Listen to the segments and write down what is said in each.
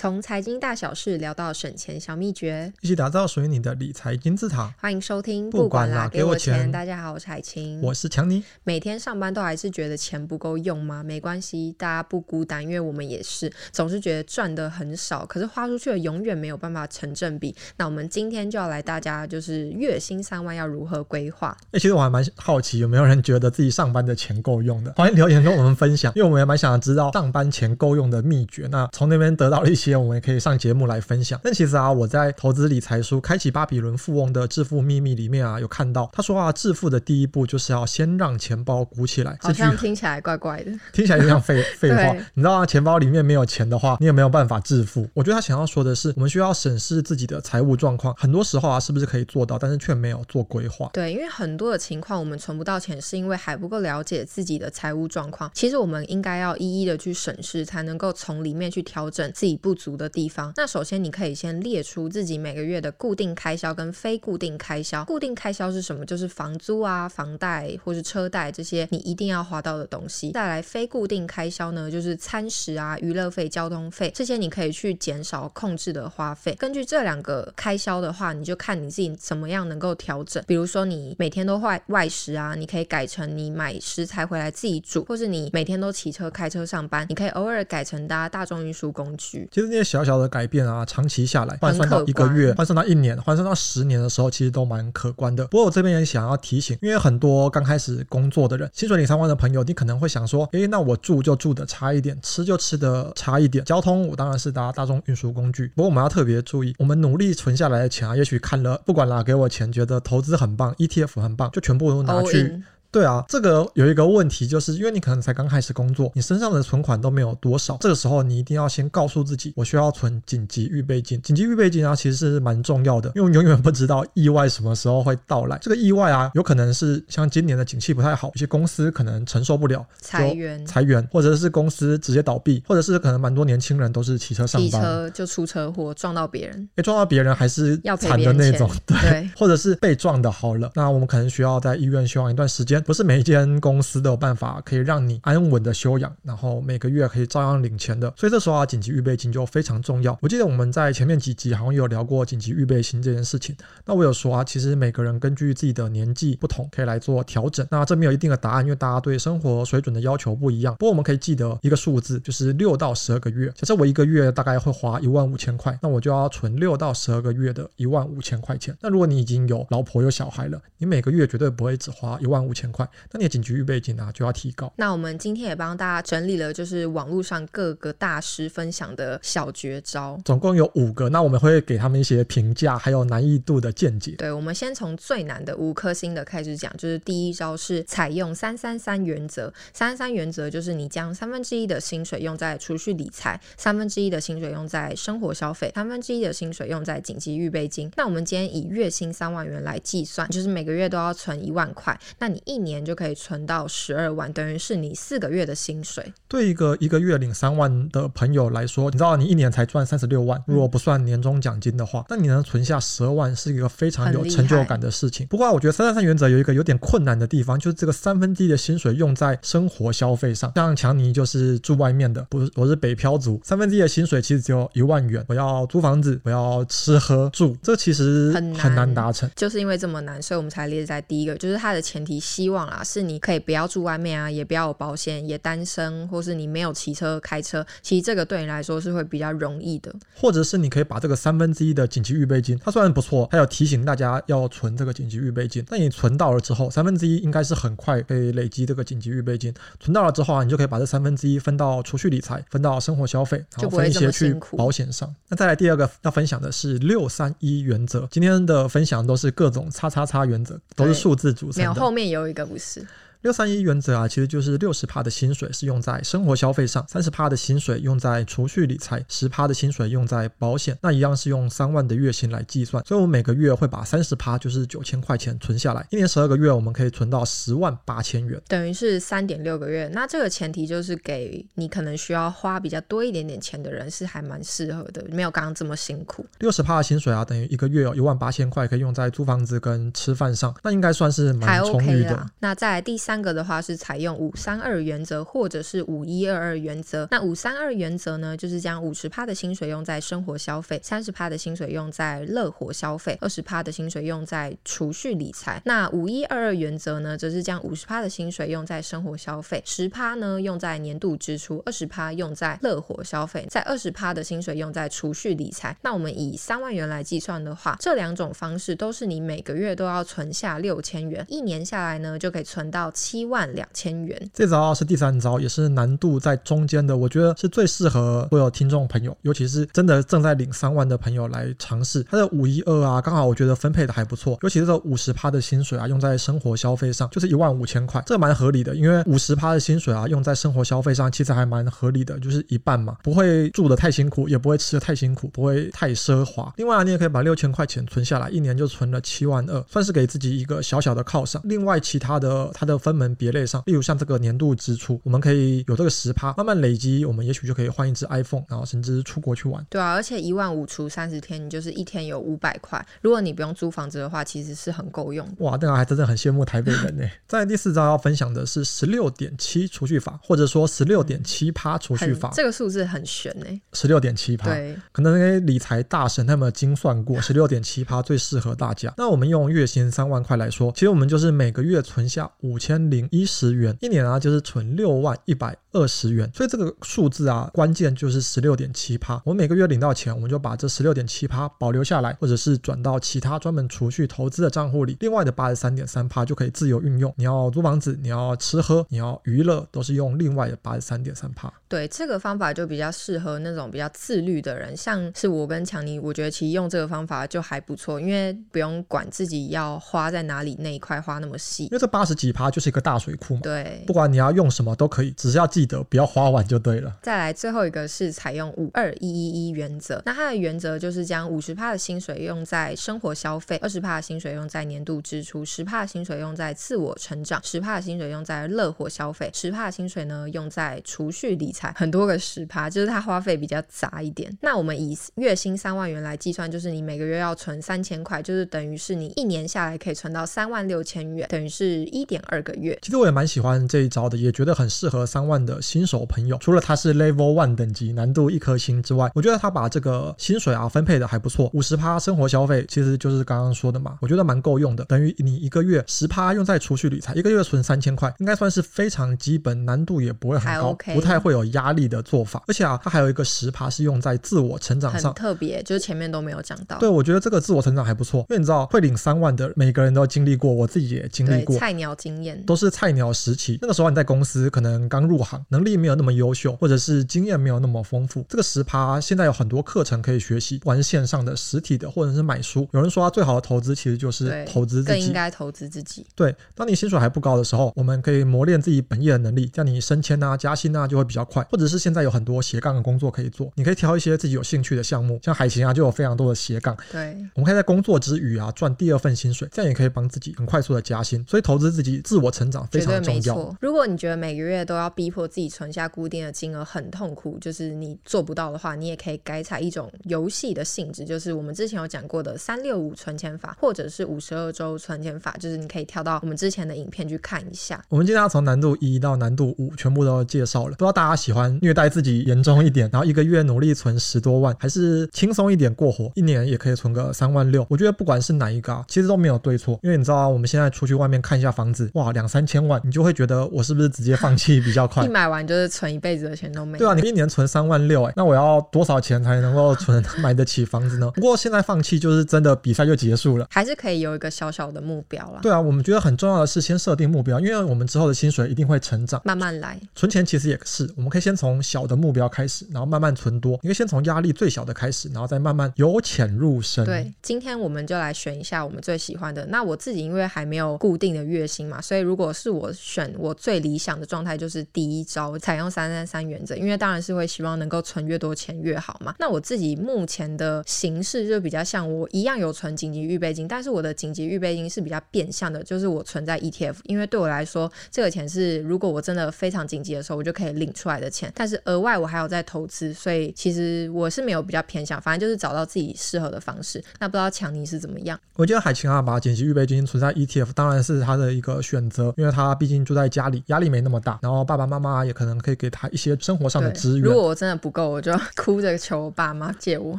从财经大小事聊到省钱小秘诀，一起打造属于你的理财金字塔。欢迎收听，不管啦，给我钱。大家好，我是海清，我是强尼。每天上班都还是觉得钱不够用吗？没关系，大家不孤单，因为我们也是，总是觉得赚的很少，可是花出去的永远没有办法成正比。那我们今天就要来大家就是月薪三万要如何规划？哎，其实我还蛮好奇，有没有人觉得自己上班的钱够用的？欢迎留言跟我们分享，因为我们也蛮想要知道上班钱够用的秘诀。那从那边得到了一些。我们也可以上节目来分享。但其实啊，我在投资理财书《开启巴比伦富翁的致富秘密》里面啊，有看到他说啊，致富的第一步就是要先让钱包鼓起来。好像听起来怪怪的，听起来就像废废话。你知道啊，钱包里面没有钱的话，你也没有办法致富。我觉得他想要说的是，我们需要审视自己的财务状况。很多时候啊，是不是可以做到，但是却没有做规划。对，因为很多的情况，我们存不到钱，是因为还不够了解自己的财务状况。其实我们应该要一一的去审视，才能够从里面去调整自己不足的地方。那首先，你可以先列出自己每个月的固定开销跟非固定开销。固定开销是什么？就是房租啊、房贷或是车贷这些你一定要花到的东西。再来，非固定开销呢，就是餐食啊、娱乐费、交通费这些，你可以去减少控制的花费。根据这两个开销的话，你就看你自己怎么样能够调整。比如说，你每天都外外食啊，你可以改成你买食材回来自己煮，或是你每天都骑车开车上班，你可以偶尔改成搭大众运输工具。其实那些小小的改变啊，长期下来换算到一个月，换算到一年，换算到十年的时候，其实都蛮可观的。不过我这边也想要提醒，因为很多刚开始工作的人，薪水领三万的朋友，你可能会想说，诶，那我住就住的差一点，吃就吃的差一点，交通我当然是搭大众运输工具。不过我们要特别注意，我们努力存下来的钱啊，也许看了不管啦，给我钱，觉得投资很棒，ETF 很棒，就全部都拿去。对啊，这个有一个问题，就是因为你可能才刚开始工作，你身上的存款都没有多少，这个时候你一定要先告诉自己，我需要存紧急预备金。紧急预备金啊，其实是蛮重要的，因为永远不知道意外什么时候会到来。这个意外啊，有可能是像今年的景气不太好，一些公司可能承受不了裁员，裁员，或者是公司直接倒闭，或者是可能蛮多年轻人都是骑车上班，骑车就出车祸撞到别人，诶，撞到别人还是要惨的那种，对，对，或者是被撞的好了，那我们可能需要在医院休养一段时间，不是每一间。公司都有办法可以让你安稳的休养，然后每个月可以照样领钱的，所以这时候啊，紧急预备金就非常重要。我记得我们在前面几集好像有聊过紧急预备金这件事情。那我有说啊，其实每个人根据自己的年纪不同，可以来做调整。那这没有一定的答案，因为大家对生活水准的要求不一样。不过我们可以记得一个数字，就是六到十二个月。假设我一个月大概会花一万五千块，那我就要存六到十二个月的一万五千块钱。那如果你已经有老婆有小孩了，你每个月绝对不会只花一万五千块，那你的紧急预备金啊就要提高。那我们今天也帮大家整理了，就是网络上各个大师分享的小绝招，总共有五个。那我们会给他们一些评价，还有难易度的见解。对，我们先从最难的五颗星的开始讲，就是第一招是采用三三三原则。三三三原则就是你将三分之一的薪水用在储蓄理财，三分之一的薪水用在生活消费，三分之一的薪水用在紧急预备金。那我们今天以月薪三万元来计算，就是每个月都要存一万块，那你一年就可以存到十二万，等于是你四个月的薪水。对一个一个月领三万的朋友来说，你知道你一年才赚三十六万，如果不算年终奖金的话，那你能存下十二万是一个非常有成就感的事情。不过我觉得三三三原则有一个有点困难的地方，就是这个三分之一的薪水用在生活消费上。像强尼就是住外面的，不是，我是北漂族，三分之一的薪水其实只有一万元，我要租房子，我要吃喝住，这其实很难达成。就是因为这么难，所以我们才列在第一个，就是它的前提希望啦，是你可以不要住外面啊，也不要有保险，也单身，或是你没有骑车开车，其实这个对你来说是会比较容易的。或者是你可以把这个三分之一的紧急预备金，它虽然不错，它有提醒大家要存这个紧急预备金，但你存到了之后，三分之一应该是很快可以累积这个紧急预备金。存到了之后啊，你就可以把这三分之一分到储蓄理财，分到生活消费，然后分一些去保险上。那再来第二个要分享的是六三一原则。今天的分享都是各种叉叉叉原则，都是数字组成的。没有，后面有一个应不是六三一原则啊，其实就是六十趴的薪水是用在生活消费上，三十趴的薪水用在储蓄理财，十趴的薪水用在保险。那一样是用三万的月薪来计算，所以我们每个月会把三十趴，就是九千块钱存下来，一年十二个月，我们可以存到十万八千元，等于是三点六个月。那这个前提就是给你可能需要花比较多一点点钱的人是还蛮适合的，没有刚刚这么辛苦。六十趴的薪水啊，等于一个月有一万八千块可以用在租房子跟吃饭上，那应该算是蛮充裕的。那再来第四。三个的话是采用五三二原则或者是五一二二原则。那五三二原则呢，就是将五十趴的薪水用在生活消费，三十趴的薪水用在乐活消费，二十趴的薪水用在储蓄理财。那五一二二原则呢，则是将五十趴的薪水用在生活消费，十趴呢用在年度支出，二十趴用在乐活消费，在二十趴的薪水用在储蓄理财。那我们以三万元来计算的话，这两种方式都是你每个月都要存下六千元，一年下来呢就可以存到七万两千元。这招是第三招，也是难度在中间的，我觉得是最适合所有听众朋友，尤其是真的正在领三万的朋友来尝试。它的五一二啊，刚好我觉得分配的还不错，尤其是这五十趴的薪水啊，用在生活消费上就是一万五千块，这蛮合理的，因为五十趴的薪水啊，用在生活消费上其实还蛮合理的，就是一半嘛，不会住得太辛苦，也不会吃得太辛苦，不会太奢华。另外啊，你也可以把六千块钱存下来，一年就存了七万二，算是给自己一个小小的犒赏。另外，其他的它的门别类上，例如像这个年度支出，我们可以有这个十趴，慢慢累积，我们也许就可以换一支 iPhone，然后甚至出国去玩。对啊，而且一万五除三十天，你就是一天有五百块。如果你不用租房子的话，其实是很够用。哇，这个还真的很羡慕台北人呢。在第四招要分享的是十六点七储蓄法，或者说十六点七趴储蓄法。这个数字很悬呢。十六点七趴，对，可能那些理财大神他们精算过，十六点七趴最适合大家。那我们用月薪三万块来说，其实我们就是每个月存下五千零一十元，一年啊就是存六万一百二十元。所以这个数字啊，关键就是十六点七趴。我们每个月领到钱，我们就把这十六点七趴保留下来，或者是转到其他专门储蓄投资的账户里。另外的八十三点三趴就可以自由运用。你要租房子，你要吃喝，你要娱乐，都是用另外的八十三点三趴。对，这个方法就比较适合那种比较自律的人，像是我跟强尼，我觉得其实用这个方法就还不错，因为不用管自己要花在哪里那一块花那么细。因为这八十几趴就是一个大水库嘛。对，不管你要用什么都可以，只是要记得不要花完就对了。再来最后一个是采用五二一一一原则，那它的原则就是将五十帕的薪水用在生活消费，二十帕的薪水用在年度支出，十帕的薪水用在自我成长，十帕的薪水用在乐活消费，十帕的薪水呢用在储蓄理财。很多个十帕，就是它花费比较杂一点。那我们以月薪三万元来计算，就是你每个月要存三千块，就是等于是你一年下来可以存到三万六千元，等于是一点二个月。其实我也蛮喜欢这一招的，也觉得很适合三万的新手朋友。除了它是 Level One 等级，难度一颗星之外，我觉得他把这个薪水啊分配的还不错。五十趴生活消费，其实就是刚刚说的嘛，我觉得蛮够用的。等于你一个月十趴用在储蓄理财，一个月存三千块，应该算是非常基本，难度也不会很高，OK、不太会有压力的做法。而且啊，它还有一个十趴是用在自我成长上，很特别，就是前面都没有讲到。对，我觉得这个自我成长还不错，因为你知道会领三万的每个人都经历过，我自己也经历过，菜鸟经验都是菜鸟时期。那个时候你在公司可能刚入行，能力没有那么优秀，或者是经验没有那么丰富。这个十趴现在有很多课程可以学习，不管是线上的、实体的，或者是买书。有人说他最好的投资其实就是投资自己，更应该投资自己。对，当你薪水还不高的时候，我们可以磨练自己本业的能力，这样你升迁啊、加薪啊就会比较快。或者是现在有很多斜杠的工作可以做，你可以挑一些自己有兴趣的项目，像海琴啊就有非常多的斜杠。对，我们可以在工作之余啊赚第二份薪水，这样也可以帮自己很快速的加薪。所以投资自己、自我成长非常没错。如果你觉得每个月都要逼迫自己存下固定的金额很痛苦，就是你做不到的话，你也可以改采一种游戏的性质，就是我们之前有讲过的三六五存钱法，或者是五十二周存钱法，就是你可以跳到我们之前的影片去看一下。我们今天要从难度一到难度五全部都介绍了，不知道大家喜欢虐待自己严重一点，然后一个月努力存十多万，还是轻松一点过活，一年也可以存个三万六。我觉得不管是哪一个啊，其实都没有对错，因为你知道啊，我们现在出去外面看一下房子，哇，两三千万，你就会觉得我是不是直接放弃比较快？一买完就是存一辈子的钱都没有。对啊，你一年存三万六，哎，那我要多少钱才能够存买得起房子呢？不过现在放弃就是真的比赛就结束了，还是可以有一个小小的目标了。对啊，我们觉得很重要的是先设定目标，因为我们之后的薪水一定会成长，慢慢来。存钱其实也是，我们可以先从小的目标开始，然后慢慢存多。你可以先从压力最小的开始，然后再慢慢由浅入深。对，今天我们就来选一下我们最喜欢的。那我自己因为还没有固定的月薪嘛，所以如果是我选，我最理想的状态就是第一招采用三三三原则，因为当然是会希望能够存越多钱越好嘛。那我自己目前的形式就比较像我一样有存紧急预备金，但是我的紧急预备金是比较变相的，就是我存在 ETF，因为对我来说这个钱是如果我真的非常紧急的时候，我就可以领出来的钱。但是额外我还有在投资，所以其实我是没有比较偏向，反正就是找到自己适合的方式。那不知道强尼是怎么样？我觉得海晴啊，把紧急预备金存在 ETF，当然是他的一个选择。择，因为他毕竟住在家里，压力没那么大，然后爸爸妈妈也可能可以给他一些生活上的资源。如果我真的不够，我就哭着求我爸妈借我。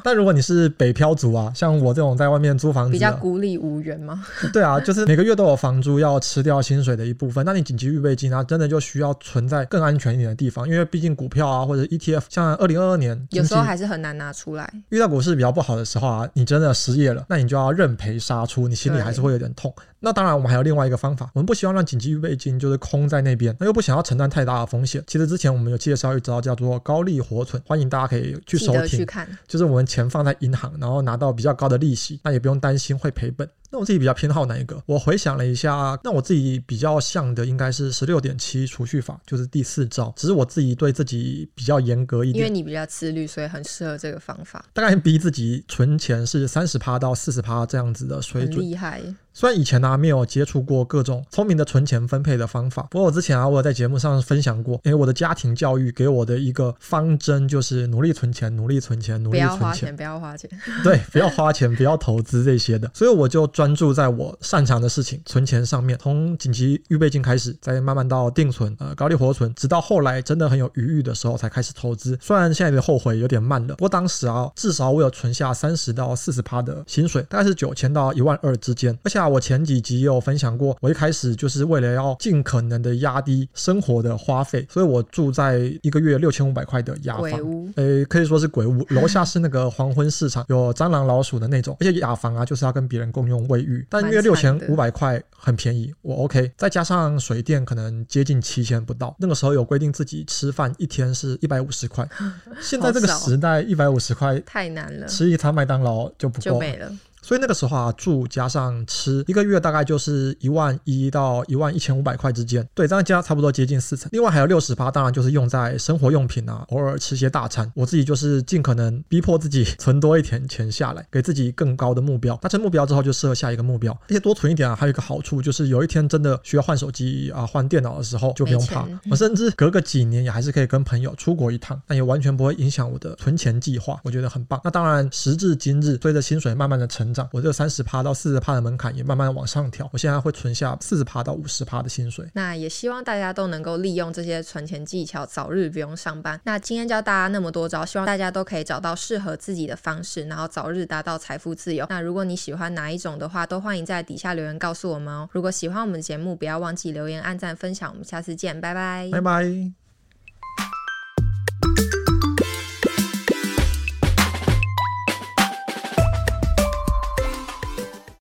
但如果你是北漂族啊，像我这种在外面租房子，比较孤立无援吗？对啊，就是每个月都有房租要吃掉薪水的一部分，那你紧急预备金啊，真的就需要存在更安全一点的地方，因为毕竟股票啊或者 ETF，像二零二二年有时候还是很难拿出来。遇到股市比较不好的时候啊，你真的失业了，那你就要认赔杀出，你心里还是会有点痛。那当然，我们还有另外一个方法，我们不希望让紧急预备金就是空在那边，那又不想要承担太大的风险。其实之前我们有介绍一招叫做高利活存，欢迎大家可以去收听，去看，就是我们钱放在银行，然后拿到比较高的利息，那也不用担心会赔本。那我自己比较偏好哪一个？我回想了一下，那我自己比较像的应该是十六点七储蓄法，就是第四招。只是我自己对自己比较严格一点，因为你比较自律，所以很适合这个方法。大概逼自己存钱是三十趴到四十趴这样子的水准，厉害。虽然以前呢、啊、没有接触过各种聪明的存钱分配的方法，不过我之前啊我有在节目上分享过，因为我的家庭教育给我的一个方针就是努力存钱，努力存钱，努力存钱，不要花钱，不要花钱，对，不要花钱，不要投资这些的，所以我就专注在我擅长的事情，存钱上面，从紧急预备金开始，再慢慢到定存，呃，高利活存，直到后来真的很有余裕的时候才开始投资。虽然现在的后悔有点慢了，不过当时啊，至少我有存下三十到四十趴的薪水，大概是九千到一万二之间，而且啊，我前几集。有分享过，我一开始就是为了要尽可能的压低生活的花费，所以我住在一个月六千五百块的雅房，诶屋，可以说是鬼屋，楼下是那个黄昏市场，有蟑螂老鼠的那种，而且雅房啊就是要跟别人共用卫浴，但因为六千五百块很便宜，我 OK，再加上水电可能接近七千不到，那个时候有规定自己吃饭一天是一百五十块，现在这个时代一百五十块太难了，吃一餐麦当劳就不够，了。所以那个时候啊，住加上吃，一个月大概就是一万一到一万一千五百块之间。对，这样加差不多接近四成。另外还有六十八，当然就是用在生活用品啊，偶尔吃些大餐。我自己就是尽可能逼迫自己存多一点钱下来，给自己更高的目标。达成目标之后就设下一个目标，而且多存一点啊，还有一个好处就是有一天真的需要换手机啊、换电脑的时候就不用怕。我甚至隔个几年也还是可以跟朋友出国一趟，但也完全不会影响我的存钱计划。我觉得很棒。那当然，时至今日，随着薪水慢慢的成长，我这三十趴到四十趴的门槛也慢慢往上调，我现在会存下四十趴到五十趴的薪水。那也希望大家都能够利用这些存钱技巧，早日不用上班。那今天教大家那么多招，希望大家都可以找到适合自己的方式，然后早日达到财富自由。那如果你喜欢哪一种的话，都欢迎在底下留言告诉我们哦。如果喜欢我们的节目，不要忘记留言、按赞、分享。我们下次见，拜拜，拜拜。